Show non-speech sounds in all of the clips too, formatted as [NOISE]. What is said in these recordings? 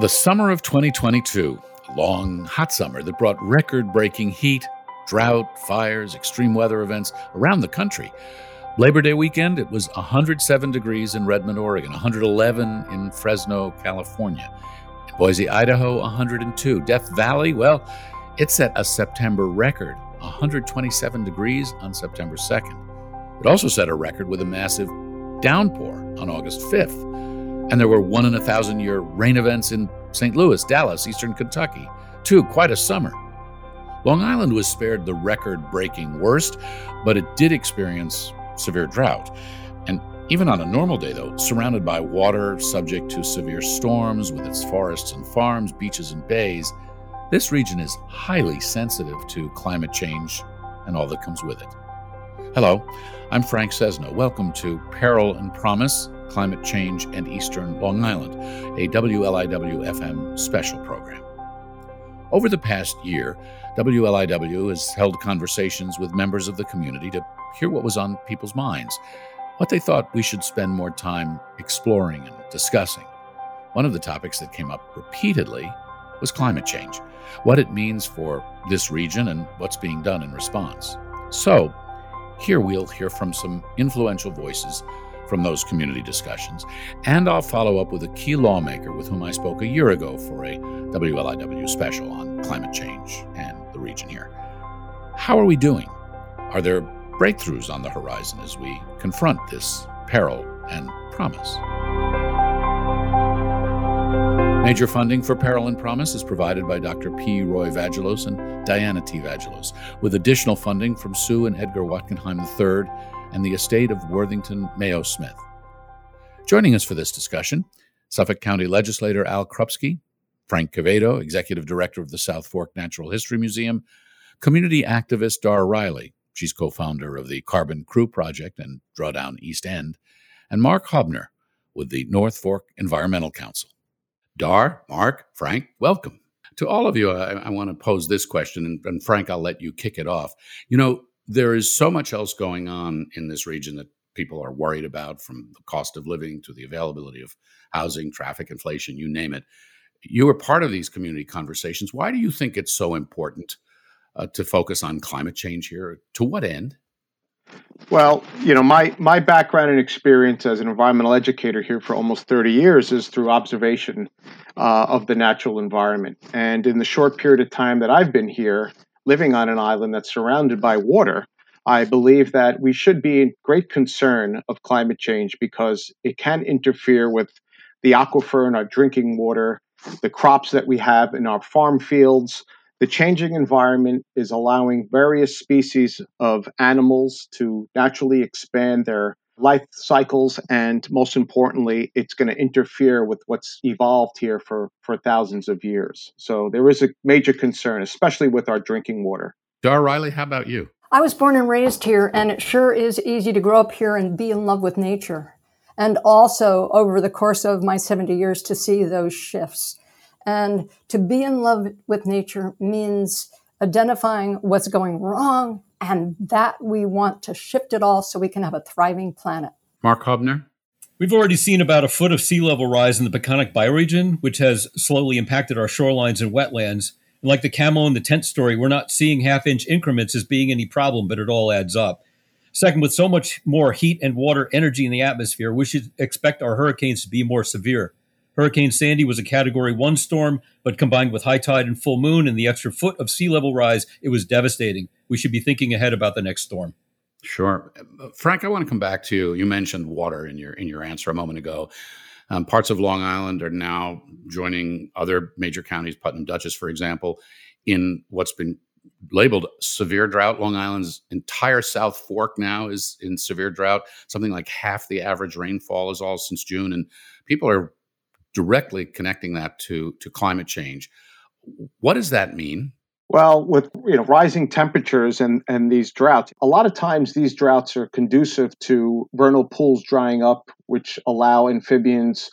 The summer of 2022, a long, hot summer that brought record breaking heat, drought, fires, extreme weather events around the country. Labor Day weekend, it was 107 degrees in Redmond, Oregon, 111 in Fresno, California. In Boise, Idaho, 102. Death Valley, well, it set a September record, 127 degrees on September 2nd. It also set a record with a massive downpour on August 5th. And there were one in a thousand year rain events in St. Louis, Dallas, eastern Kentucky. Two, quite a summer. Long Island was spared the record breaking worst, but it did experience severe drought. And even on a normal day, though, surrounded by water, subject to severe storms with its forests and farms, beaches and bays, this region is highly sensitive to climate change and all that comes with it. Hello, I'm Frank Sesno. Welcome to Peril and Promise Climate Change and Eastern Long Island, a WLIW FM special program. Over the past year, WLIW has held conversations with members of the community to hear what was on people's minds, what they thought we should spend more time exploring and discussing. One of the topics that came up repeatedly was climate change, what it means for this region, and what's being done in response. So, here we'll hear from some influential voices from those community discussions. And I'll follow up with a key lawmaker with whom I spoke a year ago for a WLIW special on climate change and the region here. How are we doing? Are there breakthroughs on the horizon as we confront this peril and promise? Major funding for Peril and Promise is provided by Dr. P. Roy Vagelos and Diana T. Vagelos, with additional funding from Sue and Edgar Wachenheim III and the estate of Worthington Mayo Smith. Joining us for this discussion, Suffolk County Legislator Al Krupski, Frank Quevedo, Executive Director of the South Fork Natural History Museum, community activist Dar Riley, she's co founder of the Carbon Crew Project and Drawdown East End, and Mark Haubner with the North Fork Environmental Council. Dar, Mark, Frank, welcome. To all of you, I, I want to pose this question, and, and Frank, I'll let you kick it off. You know, there is so much else going on in this region that people are worried about from the cost of living to the availability of housing, traffic, inflation, you name it. You are part of these community conversations. Why do you think it's so important uh, to focus on climate change here? To what end? Well, you know, my my background and experience as an environmental educator here for almost 30 years is through observation uh, of the natural environment. And in the short period of time that I've been here, living on an island that's surrounded by water, I believe that we should be in great concern of climate change because it can interfere with the aquifer in our drinking water, the crops that we have in our farm fields. The changing environment is allowing various species of animals to naturally expand their life cycles and most importantly it's going to interfere with what's evolved here for for thousands of years. So there is a major concern especially with our drinking water. Dar riley how about you? I was born and raised here and it sure is easy to grow up here and be in love with nature and also over the course of my 70 years to see those shifts. And to be in love with nature means identifying what's going wrong and that we want to shift it all so we can have a thriving planet. Mark Haubner? We've already seen about a foot of sea level rise in the Peconic bioregion, which has slowly impacted our shorelines and wetlands. And like the camel in the tent story, we're not seeing half inch increments as being any problem, but it all adds up. Second, with so much more heat and water energy in the atmosphere, we should expect our hurricanes to be more severe. Hurricane Sandy was a category one storm, but combined with high tide and full moon and the extra foot of sea level rise, it was devastating. We should be thinking ahead about the next storm. Sure, Frank. I want to come back to you. You mentioned water in your in your answer a moment ago. Um, parts of Long Island are now joining other major counties, Putnam Dutchess, for example, in what's been labeled severe drought. Long Island's entire South Fork now is in severe drought. Something like half the average rainfall is all since June, and people are directly connecting that to to climate change. What does that mean? Well, with you know rising temperatures and and these droughts, a lot of times these droughts are conducive to vernal pools drying up, which allow amphibians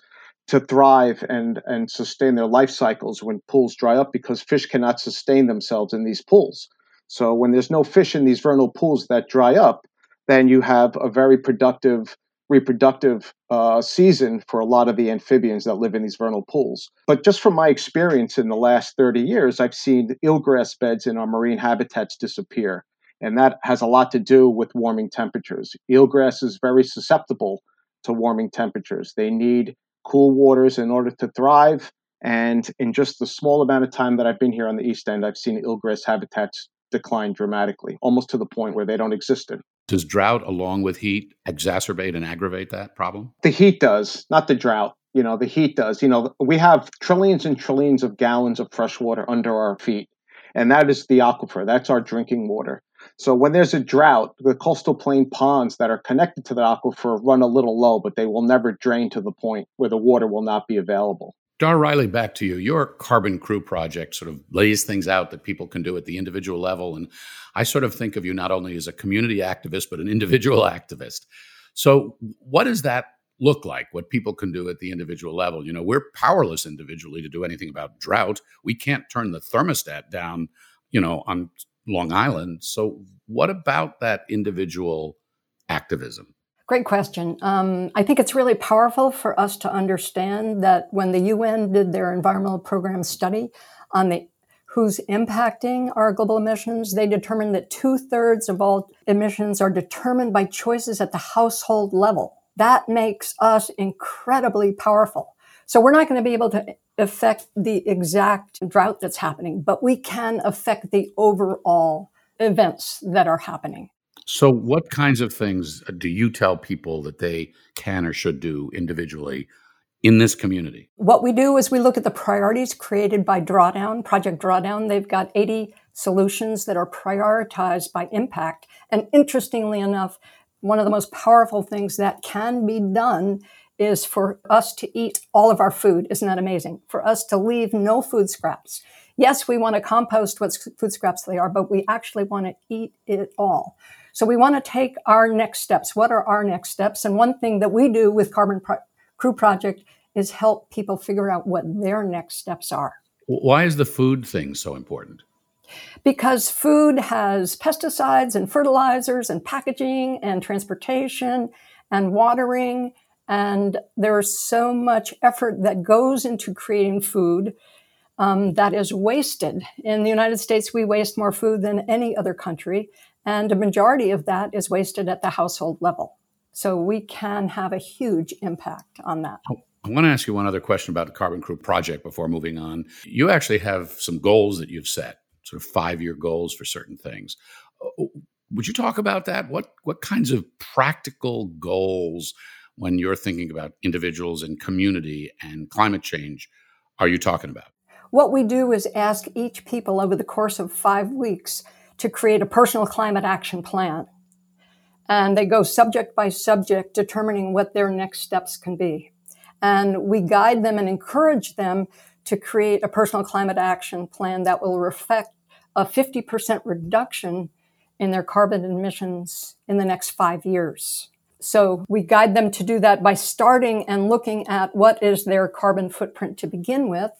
to thrive and and sustain their life cycles when pools dry up because fish cannot sustain themselves in these pools. So when there's no fish in these vernal pools that dry up, then you have a very productive reproductive uh, season for a lot of the amphibians that live in these vernal pools. But just from my experience in the last 30 years, I've seen eelgrass beds in our marine habitats disappear. And that has a lot to do with warming temperatures. Eelgrass is very susceptible to warming temperatures. They need cool waters in order to thrive. And in just the small amount of time that I've been here on the East End, I've seen eelgrass habitats decline dramatically, almost to the point where they don't exist. Does drought, along with heat, exacerbate and aggravate that problem? The heat does, not the drought. You know, the heat does. You know, we have trillions and trillions of gallons of fresh water under our feet, and that is the aquifer. That's our drinking water. So when there's a drought, the coastal plain ponds that are connected to the aquifer run a little low, but they will never drain to the point where the water will not be available. Dar Riley, back to you. Your Carbon Crew project sort of lays things out that people can do at the individual level. And I sort of think of you not only as a community activist, but an individual [LAUGHS] activist. So, what does that look like? What people can do at the individual level? You know, we're powerless individually to do anything about drought. We can't turn the thermostat down, you know, on Long Island. So, what about that individual activism? Great question. Um, I think it's really powerful for us to understand that when the UN did their environmental program study on the who's impacting our global emissions, they determined that two thirds of all emissions are determined by choices at the household level. That makes us incredibly powerful. So we're not going to be able to affect the exact drought that's happening, but we can affect the overall events that are happening. So, what kinds of things uh, do you tell people that they can or should do individually in this community? What we do is we look at the priorities created by Drawdown, Project Drawdown. They've got 80 solutions that are prioritized by impact. And interestingly enough, one of the most powerful things that can be done is for us to eat all of our food. Isn't that amazing? For us to leave no food scraps. Yes, we want to compost what food scraps they are, but we actually want to eat it all. So we want to take our next steps. What are our next steps? And one thing that we do with Carbon Pro- Crew Project is help people figure out what their next steps are. Why is the food thing so important? Because food has pesticides and fertilizers and packaging and transportation and watering. And there's so much effort that goes into creating food um, that is wasted. In the United States, we waste more food than any other country. And a majority of that is wasted at the household level. So we can have a huge impact on that. Oh, I want to ask you one other question about the Carbon Crew project before moving on. You actually have some goals that you've set, sort of five year goals for certain things. Uh, would you talk about that? What what kinds of practical goals, when you're thinking about individuals and community and climate change, are you talking about? What we do is ask each people over the course of five weeks to create a personal climate action plan. And they go subject by subject, determining what their next steps can be. And we guide them and encourage them to create a personal climate action plan that will reflect a 50% reduction in their carbon emissions in the next five years. So we guide them to do that by starting and looking at what is their carbon footprint to begin with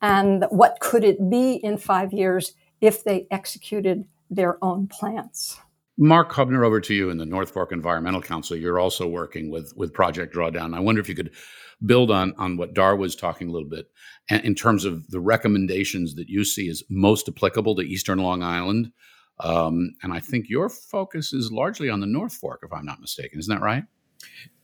and what could it be in five years if they executed their own plants. Mark Haubner, over to you in the North Fork Environmental Council. You're also working with with Project Drawdown. I wonder if you could build on on what Dar was talking a little bit in terms of the recommendations that you see as most applicable to Eastern Long Island. Um, and I think your focus is largely on the North Fork, if I'm not mistaken. Isn't that right?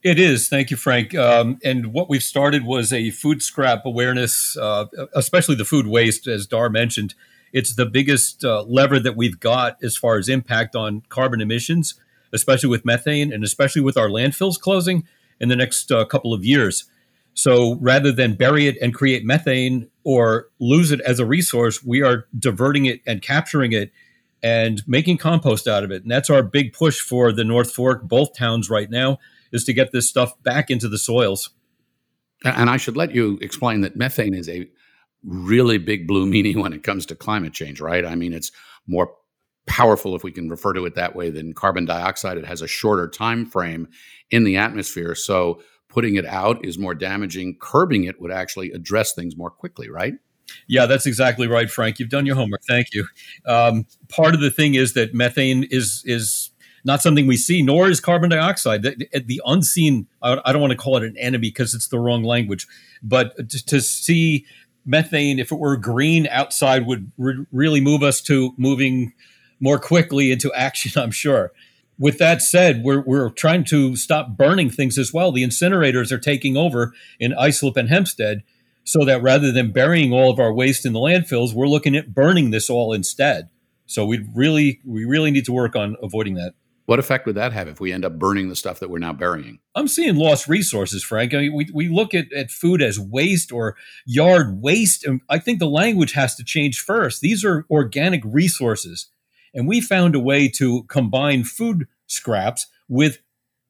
It is. Thank you, Frank. Um, and what we've started was a food scrap awareness, uh, especially the food waste, as Dar mentioned. It's the biggest uh, lever that we've got as far as impact on carbon emissions, especially with methane and especially with our landfills closing in the next uh, couple of years. So rather than bury it and create methane or lose it as a resource, we are diverting it and capturing it and making compost out of it. And that's our big push for the North Fork, both towns right now, is to get this stuff back into the soils. And I should let you explain that methane is a really big blue [LAUGHS] meaning when it comes to climate change, right? I mean, it's more powerful if we can refer to it that way than carbon dioxide. It has a shorter time frame in the atmosphere so putting it out is more damaging. Curbing it would actually address things more quickly right? Yeah that's exactly right frank. You've done your homework. Thank you. Um, part of the thing is that methane is is not something we see, nor is carbon dioxide. The, the unseen, I don't want to call it an enemy because it's the wrong language, but to, to see methane, if it were green outside, would re- really move us to moving more quickly into action, [LAUGHS] I'm sure. With that said, we're, we're trying to stop burning things as well. The incinerators are taking over in Islip and Hempstead, so that rather than burying all of our waste in the landfills, we're looking at burning this all instead. So we really we really need to work on avoiding that. What effect would that have if we end up burning the stuff that we're now burying? I'm seeing lost resources, Frank. I mean, we, we look at, at food as waste or yard waste. And I think the language has to change first. These are organic resources. And we found a way to combine food scraps with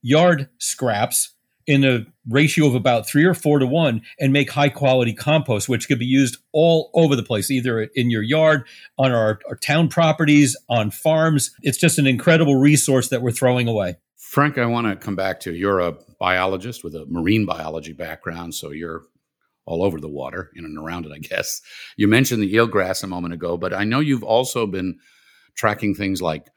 yard scraps in a ratio of about three or four to one and make high quality compost, which could be used all over the place, either in your yard, on our, our, town properties, on farms. It's just an incredible resource that we're throwing away. Frank, I want to come back to you're a biologist with a marine biology background, so you're all over the water, in and around it, I guess. You mentioned the eelgrass a moment ago, but I know you've also been tracking things like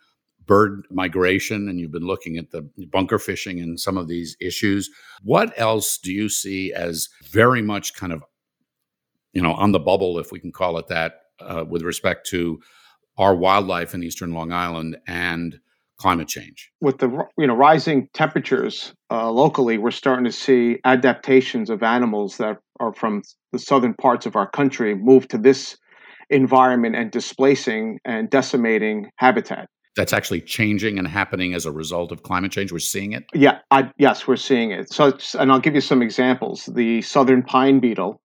bird migration and you've been looking at the bunker fishing and some of these issues. What else do you see as very much kind of, you know, on the bubble, if we can call it that, uh, with respect to our wildlife in eastern Long Island and climate change? With the you know rising temperatures uh, locally, we're starting to see adaptations of animals that are from the southern parts of our country move to this environment and displacing and decimating habitat that's actually changing and happening as a result of climate change? We're seeing it. Yeah, I, yes, we're seeing it. So, and I'll give you some examples. The southern pine beetle.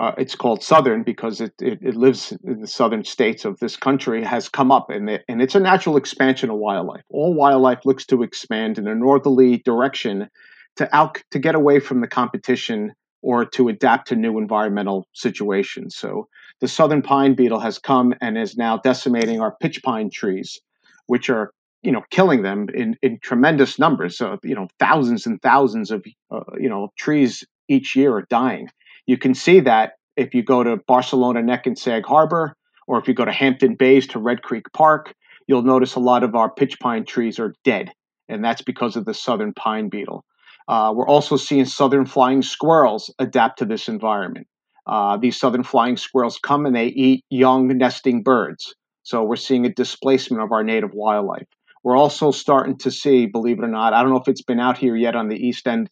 Uh, it's called southern because it, it, it, lives in the southern states of this country has come up and, it, and it's a natural expansion of wildlife all wildlife looks to expand in a northerly direction to out to get away from the competition or to adapt to new environmental situations so the southern pine beetle has come and is now decimating our pitch pine trees which are you know killing them in in tremendous numbers. So you know thousands and thousands of uh, you know trees each year are dying. You can see that if you go to Barcelona Neck and Sag Harbor, or if you go to Hampton Bays to Red Creek Park, you'll notice a lot of our pitch pine trees are dead, and that's because of the southern pine beetle. Uh, we're also seeing southern flying squirrels adapt to this environment. Uh, these southern flying squirrels come and they eat young nesting birds. So we're seeing a displacement of our native wildlife. We're also starting to see, believe it or not, I don't know if it's been out here yet on the east end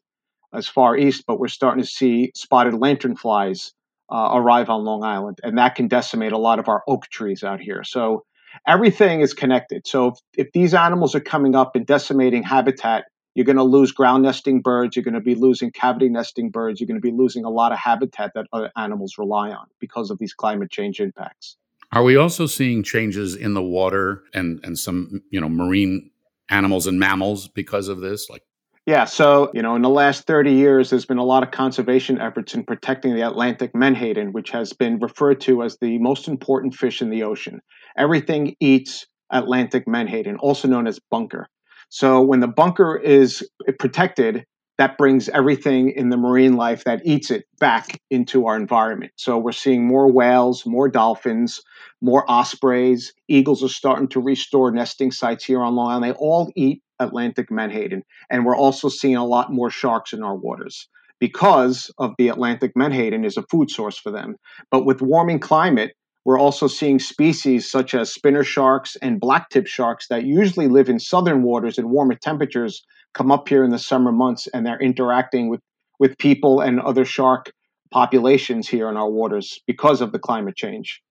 as far east, but we're starting to see spotted lanternflies uh, arrive on Long Island, and that can decimate a lot of our oak trees out here. So everything is connected. So if, if these animals are coming up and decimating habitat, you're going to lose ground nesting birds. You're going to be losing cavity nesting birds. You're going to be losing a lot of habitat that other animals rely on because of these climate change impacts. Are we also seeing changes in the water and and some you know marine animals and mammals because of this? Like yeah, so you know, in the last 30 years, there's been a lot of conservation efforts in protecting the Atlantic menhaden, which has been referred to as the most important fish in the ocean. Everything eats Atlantic menhaden, also known as bunker. So when the bunker is protected, that brings everything in the marine life that eats it back into our environment. So we're seeing more whales, more dolphins, more ospreys. Eagles are starting to restore nesting sites here on Long Island. They all eat Atlantic menhaden. And we're also seeing a lot more sharks in our waters because of the Atlantic menhaden is a food source for them. But with warming climate, we're also seeing species such as spinner sharks and blacktip sharks that usually live in southern waters and warmer temperatures come up here in the summer months and they're interacting with, with people and other shark populations here in our waters because of the climate change.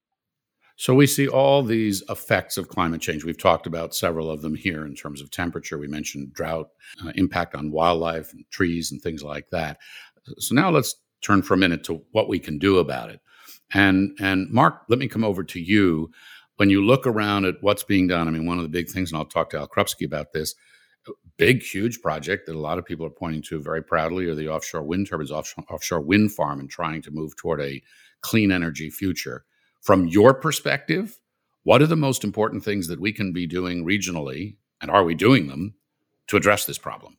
So we see all these effects of climate change. We've talked about several of them here in terms of temperature. We mentioned drought, uh, impact on wildlife, and trees, and things like that. So now let's turn for a minute to what we can do about it. And and Mark, let me come over to you. When you look around at what's being done, I mean, one of the big things, and I'll talk to Al Krupski about this, big, huge project that a lot of people are pointing to very proudly are the offshore wind turbines, offshore, offshore wind farm, and trying to move toward a clean energy future. From your perspective, what are the most important things that we can be doing regionally, and are we doing them to address this problem?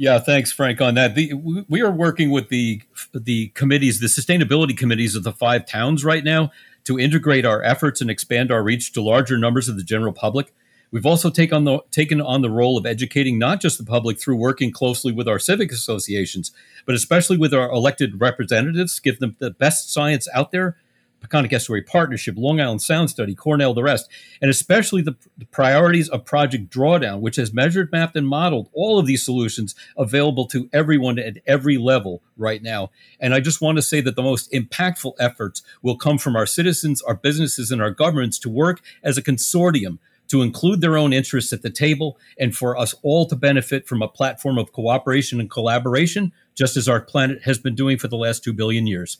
Yeah, thanks, Frank, on that. The, we are working with the the committees, the sustainability committees of the five towns right now to integrate our efforts and expand our reach to larger numbers of the general public We've also take on the, taken on the role of educating not just the public through working closely with our civic associations, but especially with our elected representatives, give them the best science out there Peconic Estuary Partnership, Long Island Sound Study, Cornell, the rest, and especially the, the, priorities of Project Drawdown, which has measured, mapped, and modeled all of these solutions available to everyone at every level right now. And I just want to say that the most impactful efforts will come from our citizens, our businesses, and our governments to work as a consortium to include their own interests at the table and for us all to benefit from a platform of cooperation and collaboration, just as our planet has been doing for the last two billion years.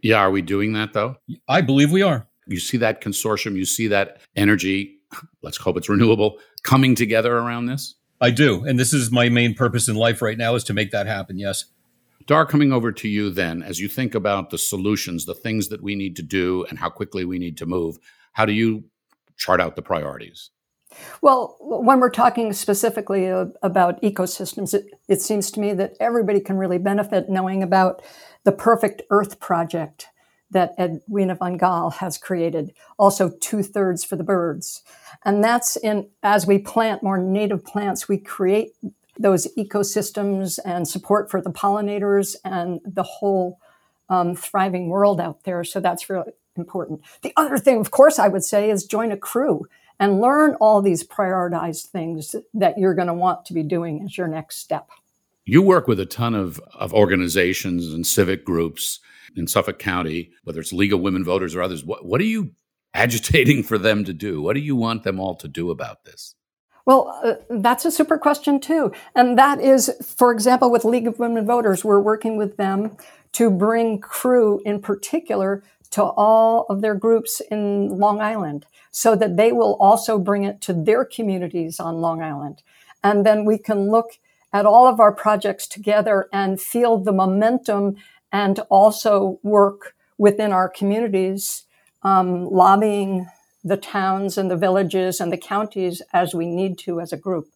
Yeah, are we doing that though? I believe we are. You see that consortium, you see that energy, let's hope it's renewable, coming together around this? I do. And this is my main purpose in life right now is to make that happen. Yes. Dar, coming over to you then, as you think about the solutions, the things that we need to do, and how quickly we need to move, how do you chart out the priorities? Well, when we're talking specifically about ecosystems, it, it seems to me that everybody can really benefit knowing about the Perfect Earth Project that Edwina von Gal has created, also two thirds for the birds. And that's in, as we plant more native plants, we create those ecosystems and support for the pollinators and the whole um, thriving world out there. So that's really important. The other thing, of course, I would say is join a crew and learn all these prioritized things that you're going to want to be doing as your next step. You work with a ton of, of organizations and civic groups in Suffolk County, whether it's League of Women Voters or others. What, what are you [LAUGHS] agitating for them to do? What do you want them all to do about this? Well, uh, that's a super question too. And that is, for example, with League of Women Voters, we're working with them to bring crew in particular to all of their groups in Long Island so that they will also bring it to their communities on Long Island. And then we can look at all of our projects together and feel the momentum and also work within our communities, um, lobbying the towns and the villages and the counties as we need to as a group.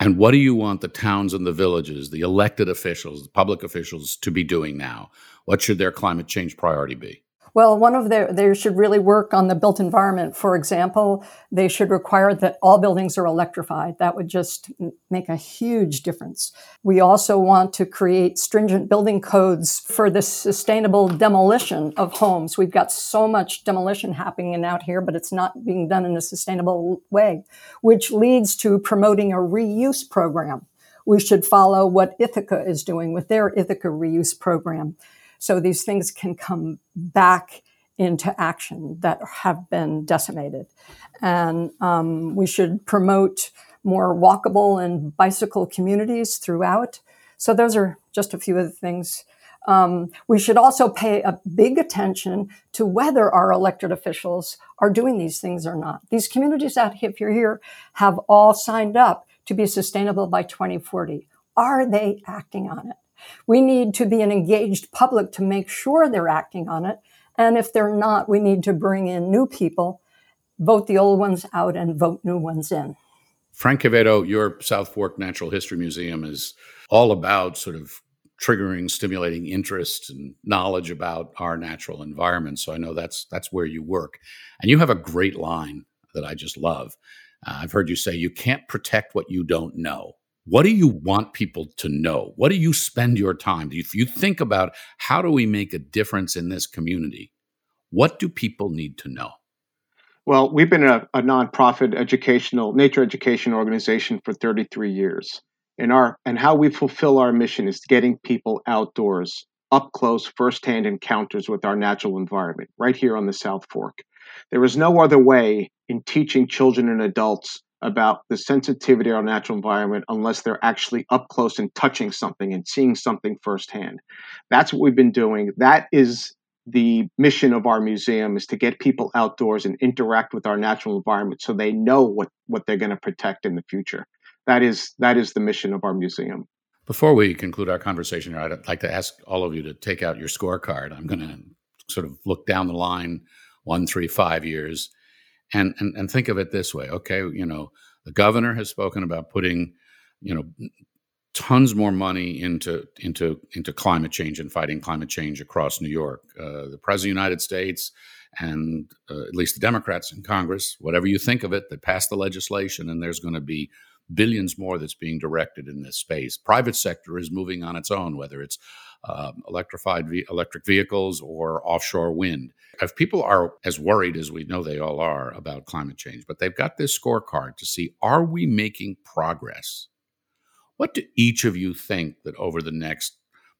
And what do you want the towns and the villages, the elected officials, the public officials to be doing now? What should their climate change priority be? Well, one of their, they should really work on the built environment. For example, they should require that all buildings are electrified. That would just make a huge difference. We also want to create stringent building codes for the sustainable demolition of homes. We've got so much demolition happening out here, but it's not being done in a sustainable way, which leads to promoting a reuse program. We should follow what Ithaca is doing with their Ithaca reuse program. So these things can come back into action that have been decimated. And um, we should promote more walkable and bicycle communities throughout. So those are just a few of the things. Um, we should also pay a big attention to whether our elected officials are doing these things or not. These communities out here if you're here, have all signed up to be sustainable by 2040. Are they acting on it? We need to be an engaged public to make sure they're acting on it. And if they're not, we need to bring in new people, vote the old ones out, and vote new ones in. Frank Quevedo, your South Fork Natural History Museum is all about sort of triggering, stimulating interest and knowledge about our natural environment. So I know that's that's where you work, and you have a great line that I just love. Uh, I've heard you say, "You can't protect what you don't know." What do you want people to know? What do you spend your time? If you think about how do we make a difference in this community, what do people need to know? Well, we've been a, a nonprofit educational nature education organization for 33 years. And our and how we fulfill our mission is getting people outdoors, up close, firsthand encounters with our natural environment, right here on the South Fork. There is no other way in teaching children and adults about the sensitivity of our natural environment unless they're actually up close and touching something and seeing something firsthand. That's what we've been doing. That is the mission of our museum is to get people outdoors and interact with our natural environment so they know what, what they're going to protect in the future. That is that is the mission of our museum. Before we conclude our conversation here, I'd like to ask all of you to take out your scorecard. I'm going to sort of look down the line one, three, five years and, and and think of it this way okay you know the governor has spoken about putting you know tons more money into into into climate change and fighting climate change across New York. Uh, the president of the United States and uh, at least the Democrats in Congress, whatever you think of it, they passed the legislation, and there's going to be billions more that's being directed in this space. Private sector is moving on its own, whether it's uh, electrified ve- electric vehicles or offshore wind. If people are as worried as we know they all are about climate change, but they've got this scorecard to see are we making progress? What do each of you think that over the next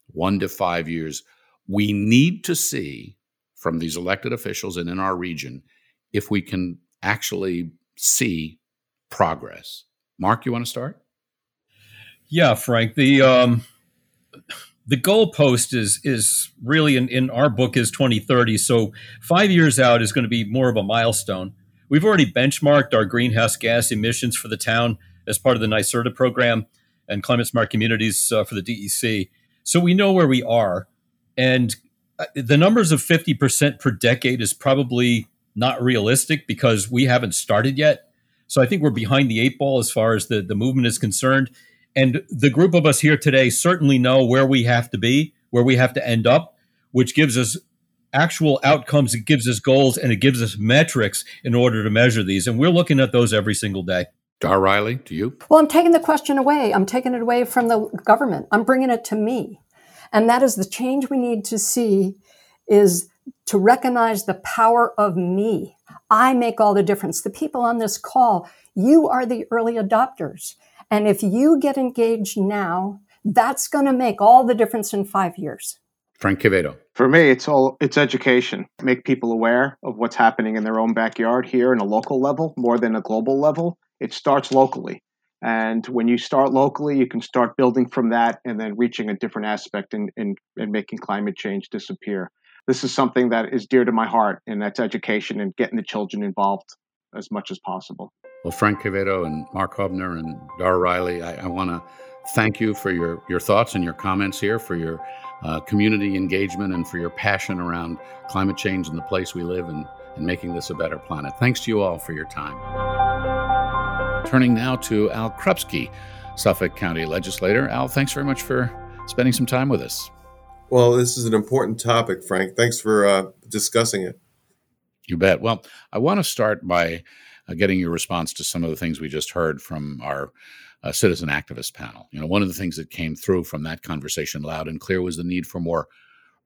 one to five years we need to see from these elected officials and in our region if we can actually see progress? Mark, you want to start? Yeah, Frank. The um, the goalpost is is really in, in our book is 2030. So five years out is going to be more of a milestone. We've already benchmarked our greenhouse gas emissions for the town as part of the NYSERDA program and climate smart communities uh, for the DEC. So we know where we are, and uh, the numbers of 50% per decade is probably not realistic because we haven't started yet. So I think we're behind the eight ball as far as the, the movement is concerned. And the group of us here today certainly know where we have to be, where we have to end up, which gives us actual outcomes, it gives us goals, and it gives us metrics in order to measure these. And we're looking at those every single day. Dar Riley, to you. Well, I'm taking the question away. I'm taking it away from the government. I'm bringing it to me. And that is the change we need to see is to recognize the power of me. I make all the difference. The people on this call, you are the early adopters. And if you get engaged now, that's going to make all the difference in five years. Frank Quevedo. For me, it's all it's education. Make people aware of what's happening in their own backyard here in a local level more than a global level. It starts locally. And when you start locally, you can start building from that and then reaching a different aspect and, and, and making climate change disappear this is something that is dear to my heart, and that's education and getting the children involved as much as possible. Well, Frank Quevedo and Mark Haubner and Dar Riley, I, I want to thank you for your, your thoughts and your comments here, for your uh, community engagement, and for your passion around climate change and the place we live and, and making this a better planet. Thanks to you all for your time. Turning now to Al Krupski, Suffolk County legislator. Al, thanks very much for spending some time with us. Well, this is an important topic, Frank. Thanks for uh, discussing it. You bet. Well, I want to start by uh, getting your response to some of the things we just heard from our uh, citizen activist panel. You know, one of the things that came through from that conversation loud and clear was the need for more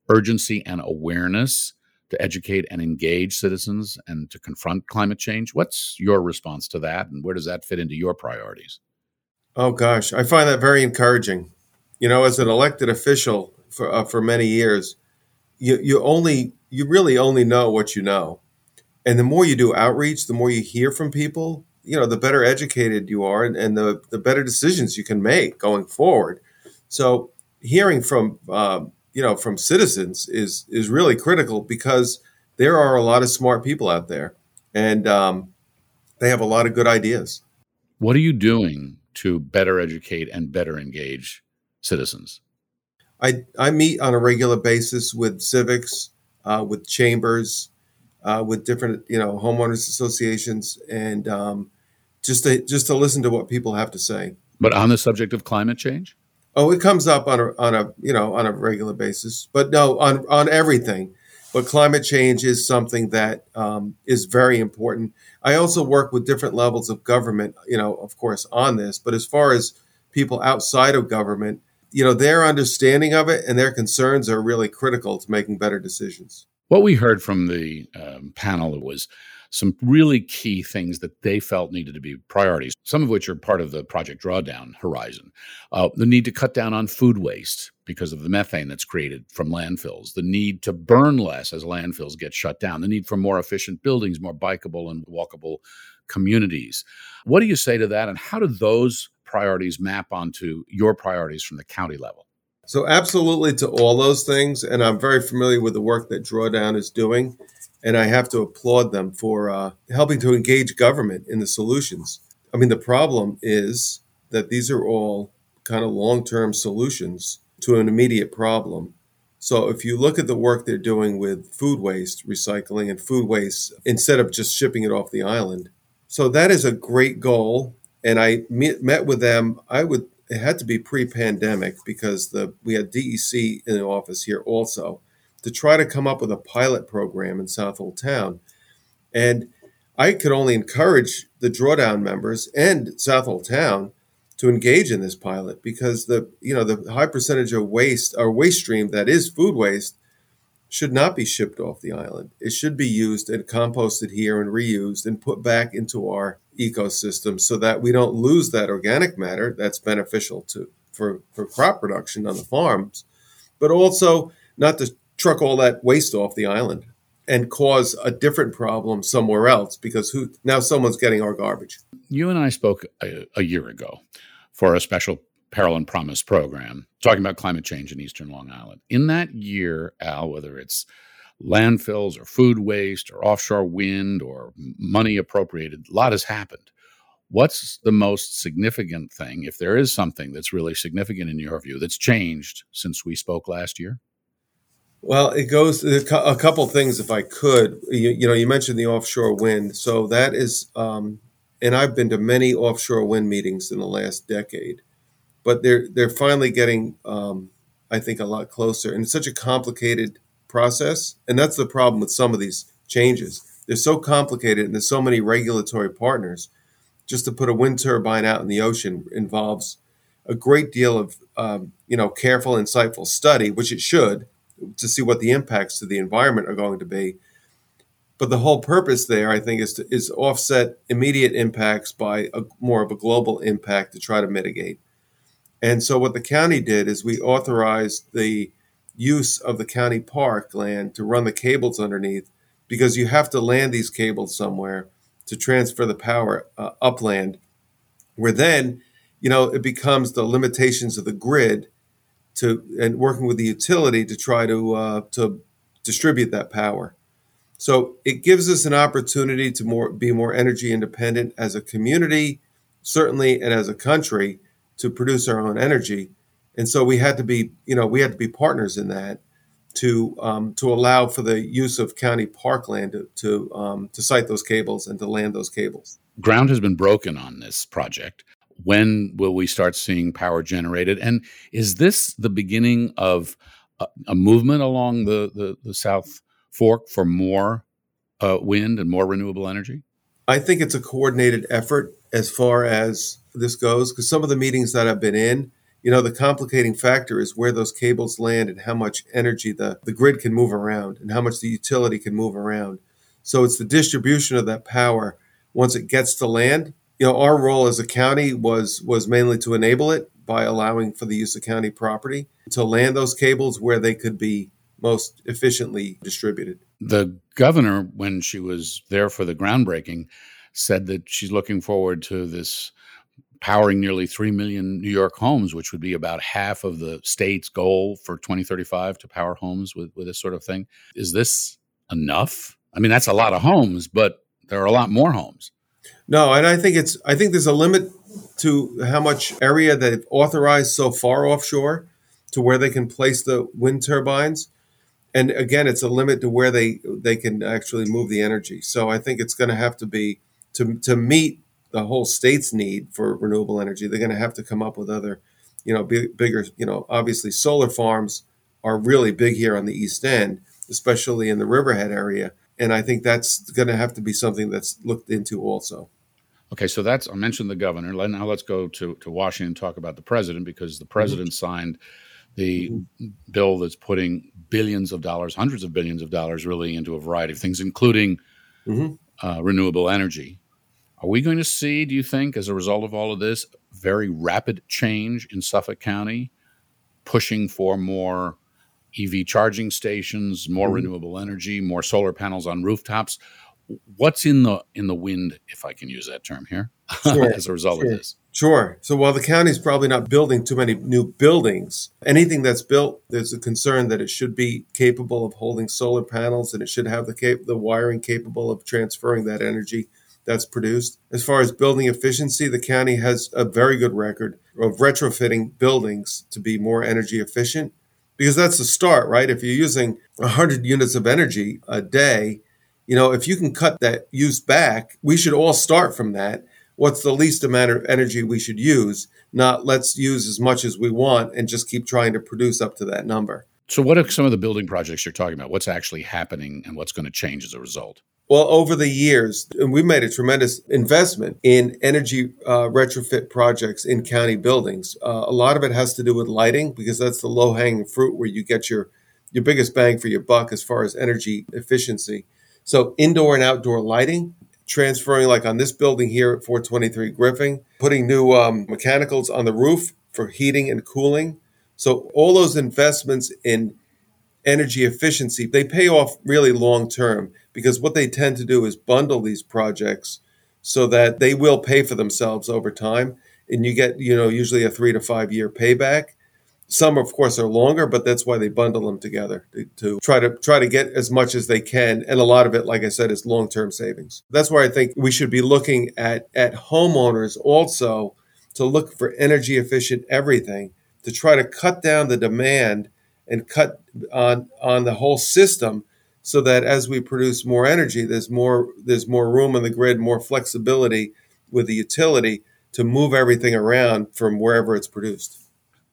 urgency and awareness to educate and engage citizens and to confront climate change. What's your response to that, and where does that fit into your priorities? Oh, gosh, I find that very encouraging. You know, as an elected official, for uh, for many years, you you only you really only know what you know, and the more you do outreach, the more you hear from people, you know, the better educated you are, and, and the the better decisions you can make going forward. So hearing from uh, you know from citizens is is really critical because there are a lot of smart people out there, and um, they have a lot of good ideas. What are you doing to better educate and better engage citizens? I, I meet on a regular basis with civics, uh, with chambers, uh, with different you know homeowners associations, and um, just to just to listen to what people have to say. But on the subject of climate change, oh, it comes up on a on a you know on a regular basis. But no, on on everything. But climate change is something that um, is very important. I also work with different levels of government, you know, of course, on this. But as far as people outside of government, you know, their understanding of it and their concerns are really critical to making better decisions. What we heard from the um, panel was some really key things that they felt needed to be priorities, some of which are part of the Project Drawdown horizon. Uh, the need to cut down on food waste because of the methane that's created from landfills, the need to burn less as landfills get shut down, the need for more efficient buildings, more bikeable and walkable communities. What do you say to that, and how do those priorities map onto your priorities from the county level? So, absolutely to all those things. And I'm very familiar with the work that Drawdown is doing. And I have to applaud them for uh, helping to engage government in the solutions. I mean, the problem is that these are all kind of long term solutions to an immediate problem. So, if you look at the work they're doing with food waste recycling and food waste instead of just shipping it off the island, so that is a great goal and I met with them. I would it had to be pre-pandemic because the we had DEC in the office here also, to try to come up with a pilot program in Southold Town. And I could only encourage the drawdown members and Southold Town to engage in this pilot because the you know the high percentage of waste or waste stream that is food waste should not be shipped off the island. It should be used and composted here and reused and put back into our ecosystem so that we don't lose that organic matter that's beneficial to for, for crop production on the farms, but also not to truck all that waste off the island and cause a different problem somewhere else because who now someone's getting our garbage. You and I spoke a, a year ago for a special Peril and Promise program talking about climate change in eastern Long Island. In that year, Al, whether it's landfills or food waste or offshore wind or money appropriated, a lot has happened. What's the most significant thing, if there is something that's really significant in your view, that's changed since we spoke last year? Well, it goes a couple things, if I could. You, you, know, you mentioned the offshore wind, so that is, um, and I've been to many offshore wind meetings in the last decade, but they're they're finally getting, um, I think, a lot closer. And it's such a complicated process, and that's the problem with some of these changes. They're so complicated, and there's so many regulatory partners. Just to put a wind turbine out in the ocean involves a great deal of, um, you know, careful, insightful study, which it should to see what the impacts to the environment are going to be. But the whole purpose there, I think, is to is offset immediate impacts by a, more of a global impact to try to mitigate. And so, what the county did is we authorized the use of the county park land to run the cables underneath, because you have to land these cables somewhere to transfer the power uh, upland. Where then, you know, it becomes the limitations of the grid to and working with the utility to try to uh, to distribute that power. So it gives us an opportunity to more be more energy independent as a community, certainly, and as a country to produce our own energy. And so we had to be, you know, we had to be partners in that to um, to allow for the use of county parkland to to, um, to site those cables and to land those cables. Ground has been broken on this project. When will we start seeing power generated? And is this the beginning of a, a movement along the, the, the, South Fork for more uh, wind and more renewable energy? I think it's a coordinated effort as far as this goes, because some of the meetings that I've been in, you know, the complicating factor is where those cables land and how much energy the, the grid can move around and how much the utility can move around. So it's the distribution of that power once it gets to land you know, our role as a county was was mainly to enable it by allowing for the use of county property to land those cables where they could be most efficiently distributed. The governor, when she was there for the groundbreaking, said that she's looking forward to this powering nearly 3 million New York homes, which would be about half of the state's goal for 2035 to power homes with, with this sort of thing. Is this enough? I mean, that's a lot of homes, but there are a lot more homes. No, and I think it's I think there's a limit to how much area they've authorized so far offshore to where they can place the wind turbines. And again, it's a limit to where they they can actually move the energy. So I think it's going to have to be to to meet the whole state's need for renewable energy. They're going to have to come up with other, you know, big, bigger. You know, obviously solar farms are really big here on the East End, especially in the Riverhead area and I think that's going to have to be something that's looked into also. Okay, so that's I mentioned the governor. Now let's go to to Washington and talk about the president because the president mm-hmm. signed the mm-hmm. bill that's putting billions of dollars, hundreds of billions of dollars, really into a variety of things, including mm-hmm. uh, renewable energy. Are we going to see, do you think, as a result of all of this, very rapid change in Suffolk County, pushing for more EV charging stations, more mm-hmm. renewable energy, more solar panels on rooftops. What's in the in the wind, if I can use that term here, [LAUGHS] sure, as a result sure. of this? Sure. So while the county's probably not building too many new buildings, anything that's built, there's a concern that it should be capable of holding solar panels and it should have the cap- the wiring capable of transferring that energy that's produced. As far as building efficiency, the county has a very good record of retrofitting buildings to be more energy efficient because that's the start, right? If you're using 100 units of energy a day, you know, if you can cut that use back, we should all start from that. What's the least amount of energy we should use? Not let's use as much as we want and just keep trying to produce up to that number. So, what are some of the building projects you're talking about? What's actually happening and what's going to change as a result? Well, over the years, we've made a tremendous investment in energy uh, retrofit projects in county buildings. Uh, a lot of it has to do with lighting because that's the low hanging fruit where you get your, your biggest bang for your buck as far as energy efficiency. So, indoor and outdoor lighting, transferring, like on this building here at 423 Griffing, putting new um, mechanicals on the roof for heating and cooling. So, all those investments in energy efficiency, they pay off really long term because what they tend to do is bundle these projects so that they will pay for themselves over time. And you get you know usually a 3 to 5 year payback. Some of course are longer but that's why they bundle them together to, try to try to get as much as they can. And a lot of it like i said is long-term savings. That's why i think we should be looking at at homeowners also to look for energy efficient everything to try to cut down the demand and cut on on the whole system so that as we produce more energy, there's more there's more room on the grid, more flexibility with the utility to move everything around from wherever it's produced.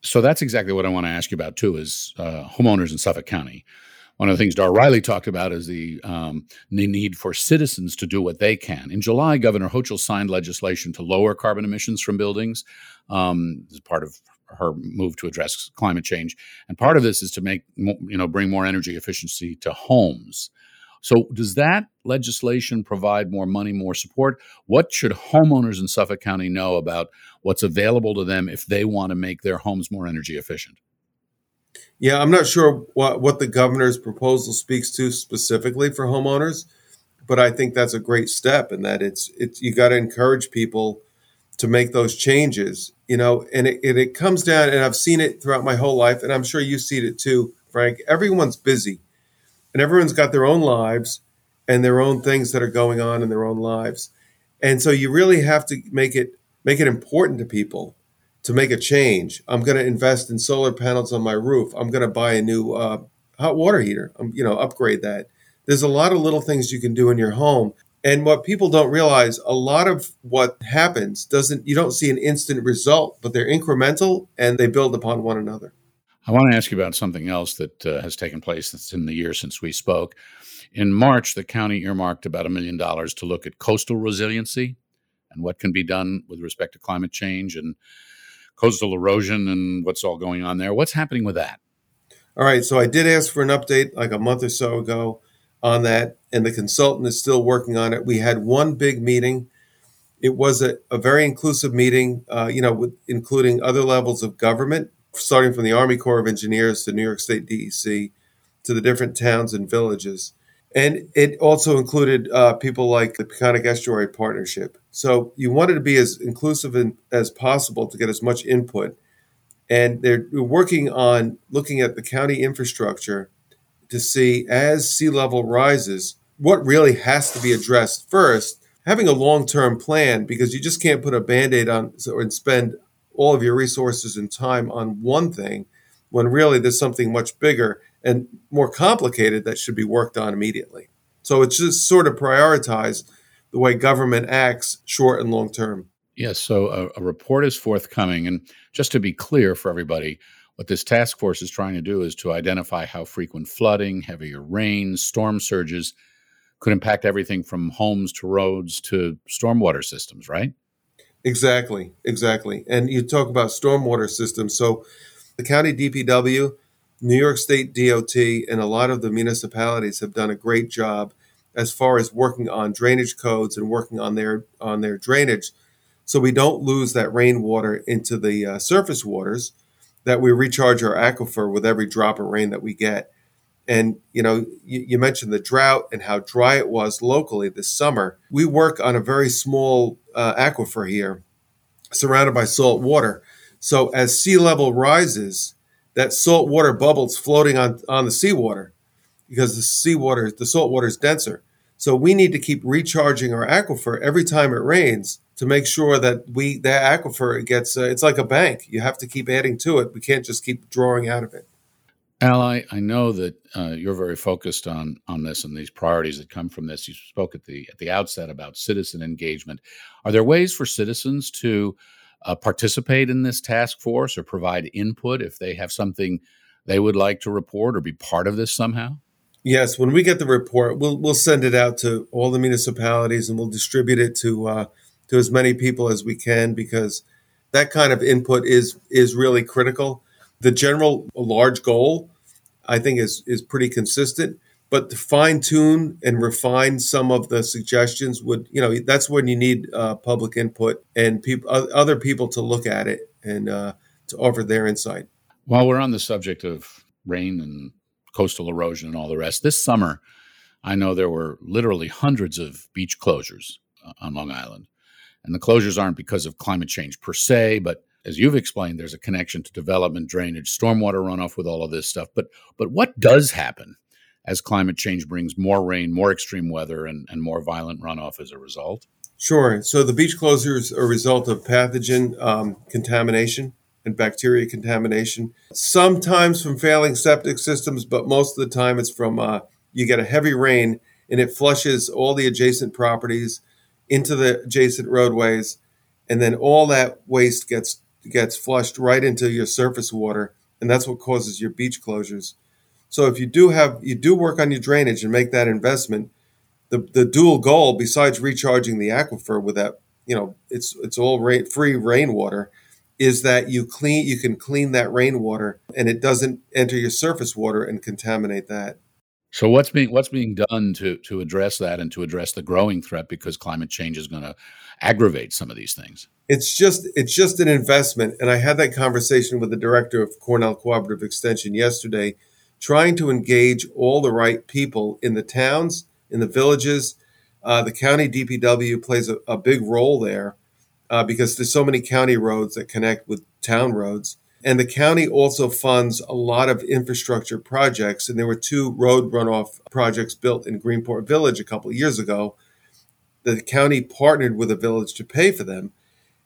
So that's exactly what I want to ask you about too. Is uh, homeowners in Suffolk County. One of the things Dar Riley talked about is the, um, the need for citizens to do what they can. In July, Governor Hochul signed legislation to lower carbon emissions from buildings um, as part of her move to address climate change. And part of this is to make you know bring more energy efficiency to homes. So does that legislation provide more money, more support? What should homeowners in Suffolk County know about what's available to them if they want to make their homes more energy efficient? Yeah, I'm not sure what, what the governor's proposal speaks to specifically for homeowners, but I think that's a great step in that it's it's you got to encourage people to make those changes, you know, and it, and it comes down, and I've seen it throughout my whole life, and I'm sure you've seen it too, Frank. Everyone's busy and everyone's got their own lives and their own things that are going on in their own lives. And so you really have to make it make it important to people to make a change. I'm going to invest in solar panels on my roof. I'm going to buy a new uh, hot water heater. I'm, you know, upgrade that. There's a lot of little things you can do in your home and what people don't realize, a lot of what happens doesn't, you don't see an instant result, but they're incremental and they build upon one another. I want to ask you about something else that uh, has taken place that's in the year since we spoke. In March, the county earmarked about a million dollars to look at coastal resiliency and what can be done with respect to climate change and coastal erosion and what's all going on there. What's happening with that? All right. So I did ask for an update like a month or so ago on that, and the consultant is still working on it. We had one big meeting. It was a, a very inclusive meeting, uh, you know, with, including other levels of government, starting from the Army Corps of Engineers to New York State DEC to the different towns and villages. And it also included uh, people like the Peconic Estuary Partnership. So you wanted to be as inclusive in, as possible to get as much input. And they're working on looking at the county infrastructure to see as sea level rises, what really has to be addressed first. Having a long term plan, because you just can't put a band aid on and spend all of your resources and time on one thing when really there's something much bigger and more complicated that should be worked on immediately. So it's just sort of prioritize the way government acts short and long term. Yes. So a, a report is forthcoming. And just to be clear for everybody, what this task force is trying to do is to identify how frequent flooding, heavier rains, storm surges could impact everything from homes to roads to stormwater systems, right? Exactly, exactly. And you talk about stormwater systems. So the county DPW, New York State DOT, and a lot of the municipalities have done a great job as far as working on drainage codes and working on their on their drainage so we don't lose that rainwater into the uh, surface waters that we recharge our aquifer with every drop of rain that we get. And you know, you, you, mentioned the drought and how dry it was locally this summer. We work on a very small uh, aquifer here, surrounded by salt water. So as sea level rises, that salt water bubbles floating on on the seawater because the seawater, the salt water is denser. So we need to keep recharging our aquifer every time it rains to make sure that we that aquifer gets uh, it's like a bank. You have to keep adding to it. We can't just keep drawing out of it. Al, I, I know that uh, you're very focused on on this and these priorities that come from this. You spoke at the at the outset about citizen engagement. Are there ways for citizens to uh, participate in this task force or provide input if they have something they would like to report or be part of this somehow? Yes, when we get the report, we'll we'll send it out to all the municipalities and we'll distribute it to uh, to as many people as we can because that kind of input is is really critical. The general large goal, I think, is is pretty consistent. But to fine tune and refine some of the suggestions would, you know, that's when you need uh, public input and people, other people to look at it and uh, to offer their insight. While we're on the subject of rain and coastal erosion and all the rest, this summer, I know there were literally hundreds of beach closures uh, on Long Island. And the closures aren't because of climate change per se, but as you've explained, there's a connection to development, drainage, stormwater runoff with all of this stuff. But but what does happen as climate change brings more rain, more extreme weather, and, and more violent runoff as a result? Sure. So the beach closures are a result of pathogen um, contamination and bacteria contamination. Sometimes from failing septic systems, but most of the time it's from uh, you get a heavy rain and it flushes all the adjacent properties into the adjacent roadways, and then all that waste gets gets flushed right into your surface water, and that's what causes your beach closures. So if you do have you do work on your drainage and make that investment, the the dual goal besides recharging the aquifer with that, you know, it's it's all rain, free rainwater is that you clean you can clean that rainwater and it doesn't enter your surface water and contaminate that. So what's being what's being done to to address that and to address the growing threat because climate change is going to aggravate some of these things? It's just it's just an investment, and I had that conversation with the director of Cornell Cooperative Extension yesterday, trying to engage all the right people in the towns, in the villages. Uh, the county DPW plays a, a big role there uh, because there's so many county roads that connect with town roads and the county also funds a lot of infrastructure projects. And there were two road runoff projects built in Greenport Village a couple of years ago. The county partnered with a village to pay for them.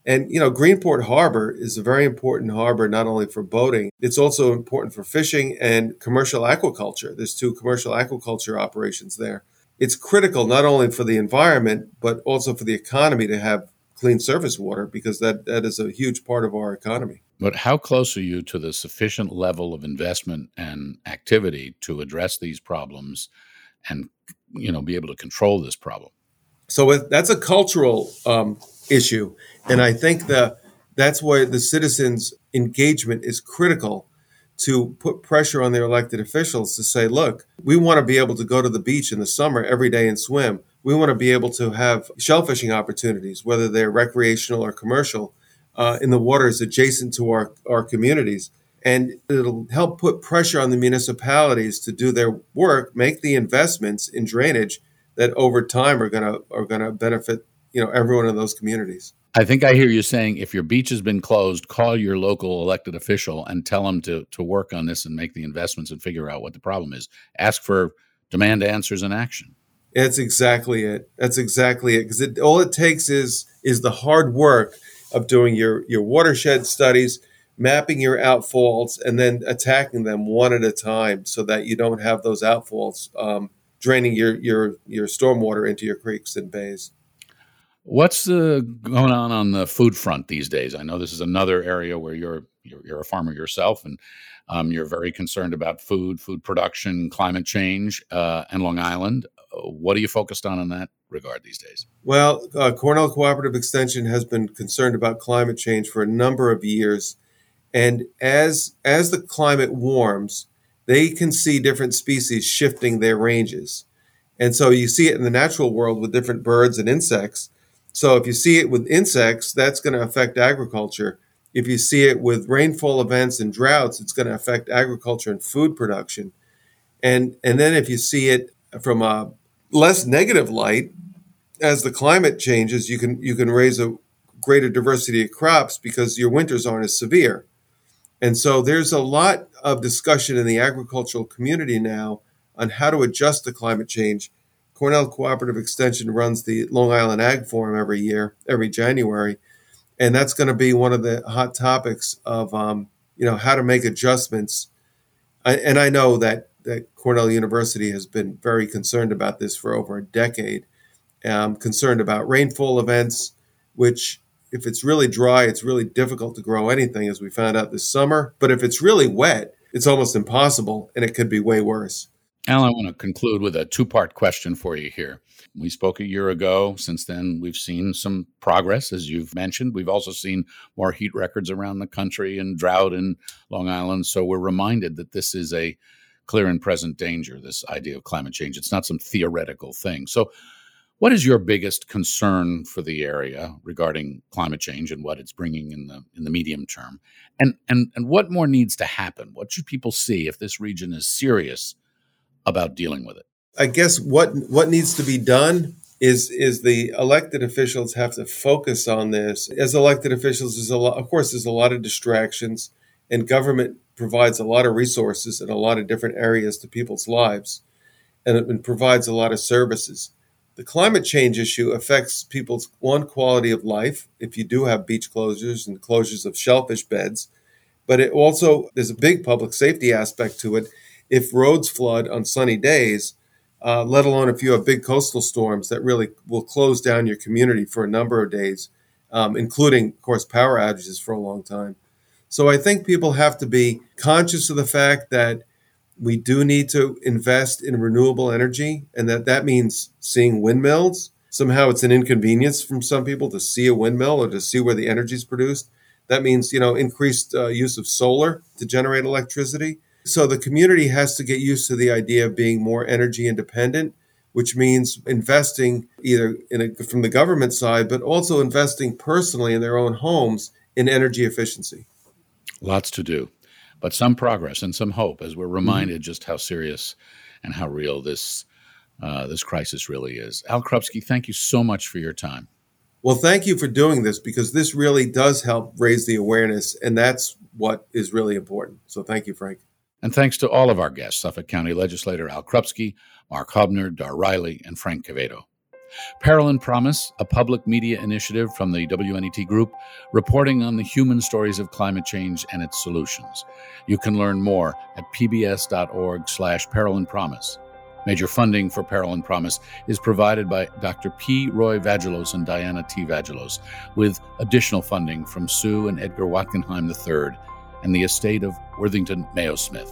And, you know, Greenport Harbor is a very important harbor, not only for boating, it's also important for fishing and commercial aquaculture. There's two commercial aquaculture operations there. It's critical not only for the environment, but also for the economy to have clean surface water because that, that is a huge part of our economy. But how close are you to the sufficient level of investment and activity to address these problems and you know be able to control this problem? So that's a cultural um, issue, and I think that that's why the citizens' engagement is critical to put pressure on their elected officials to say, look, we want to be able to go to the beach in the summer every day and swim. We want to be able to have shellfishing opportunities, whether they're recreational or commercial uh, in the waters adjacent to our, our communities. And it'll help put pressure on the municipalities to do their work, make the investments in drainage that over time are gonna are gonna benefit you know everyone in those communities. I think I hear you saying if your beach has been closed, call your local elected official and tell them to to work on this and make the investments and figure out what the problem is. Ask for demand answers and action. That's exactly it. That's exactly it. Because it, all it takes is is the hard work of doing your your watershed studies, mapping your outfalls, and then attacking them one at a time, so that you don't have those outfalls um, draining your your your stormwater into your creeks and bays. What's uh, going on on the food front these days? I know this is another area where you're you're, you're a farmer yourself, and um, you're very concerned about food, food production, climate change, uh, and Long Island. What are you focused on in that regard these days? Well, uh, Cornell Cooperative Extension has been concerned about climate change for a number of years, and as as the climate warms, they can see different species shifting their ranges, and so you see it in the natural world with different birds and insects. So if you see it with insects, that's going to affect agriculture. If you see it with rainfall events and droughts, it's going to affect agriculture and food production. And and then if you see it from a less negative light, as the climate changes, you can you can raise a greater diversity of crops because your winters aren't as severe. And so there's a lot of discussion in the agricultural community now on how to adjust to climate change. Cornell Cooperative Extension runs the Long Island Ag Forum every year, every January, and that's going to be one of the hot topics of um, you know how to make adjustments. I, and I know that that Cornell University has been very concerned about this for over a decade, um, concerned about rainfall events, which if it's really dry, it's really difficult to grow anything, as we found out this summer. But if it's really wet, it's almost impossible and it could be way worse. Al, I want to conclude with a two part question for you here. We spoke a year ago. Since then, we've seen some progress, as you've mentioned. We've also seen more heat records around the country and drought in Long Island. So we're reminded that this is a clear and present danger, this idea of climate change. It's not some theoretical thing. So, what is your biggest concern for the area regarding climate change and what it's bringing in the in the medium term? And and and what more needs to happen? What should people see if this region is serious about dealing with it? I guess what what needs to be done is is the elected officials have to focus on this. As elected officials, there's a lot, of course, there's a lot of distractions, and government provides a lot of resources in a lot of different areas to people's lives, and it provides a lot of services. The climate change issue affects people's one quality of life. If you do have beach closures and closures of shellfish beds, but it also there's a big public safety aspect to it. If roads flood on sunny days uh, let alone if you have big coastal storms that really will close down your community for a number of days, um, including, of course, power outages for a long time. So I think people have to be conscious of the fact that we do need to invest in renewable energy, and that that means seeing windmills. Somehow it's an inconvenience from some people to see a windmill or to see where the energy is produced. That means, you know, increased uh, use of solar to generate electricity. So the community has to get used to the idea of being more energy independent, which means investing either a, from the government side, but also investing personally in their own homes in energy efficiency. Lots to do, but some progress and some hope as we're reminded mm-hmm. just how serious and how real this uh, this crisis really is. Al Krupski, thank you so much for your time. Well, thank you for doing this because this really does help raise the awareness, and that's what is really important. So, thank you, Frank. And thanks to all of our guests Suffolk County Legislator Al Krupski, Mark Haubner, Dar Riley, and Frank Quevedo. Peril and Promise, a public media initiative from the WNET Group, reporting on the human stories of climate change and its solutions. You can learn more at pbs.org slash peril promise. Major funding for Peril and Promise is provided by Dr. P. Roy Vagelos and Diana T. Vagelos, with additional funding from Sue and Edgar Wachenheim III and the estate of Worthington Mayo Smith.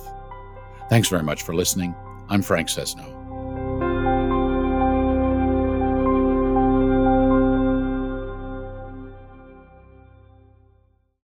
Thanks very much for listening. I'm Frank Sesno.